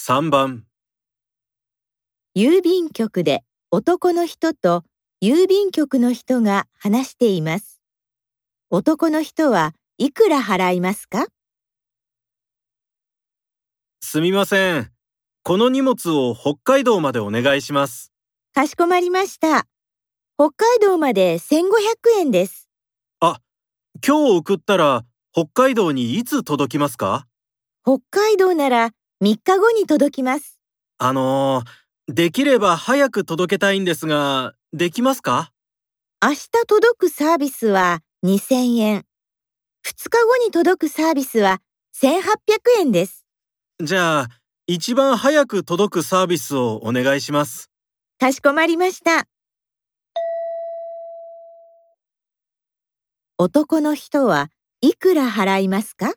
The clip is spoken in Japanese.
3番郵便局で男の人と郵便局の人が話しています。男の人はいくら払いますか？すみません。この荷物を北海道までお願いします。かしこまりました。北海道まで1500円です。今日送ったら北海道にいつ届きますか？北海道なら3日後に届きます。あのー、できれば早く届けたいんですが、できますか？明日届くサービスは2000円。2日後に届くサービスは1800円です。じゃあ、一番早く届くサービスをお願いします。かしこまりました。男の人はいくら払いますか？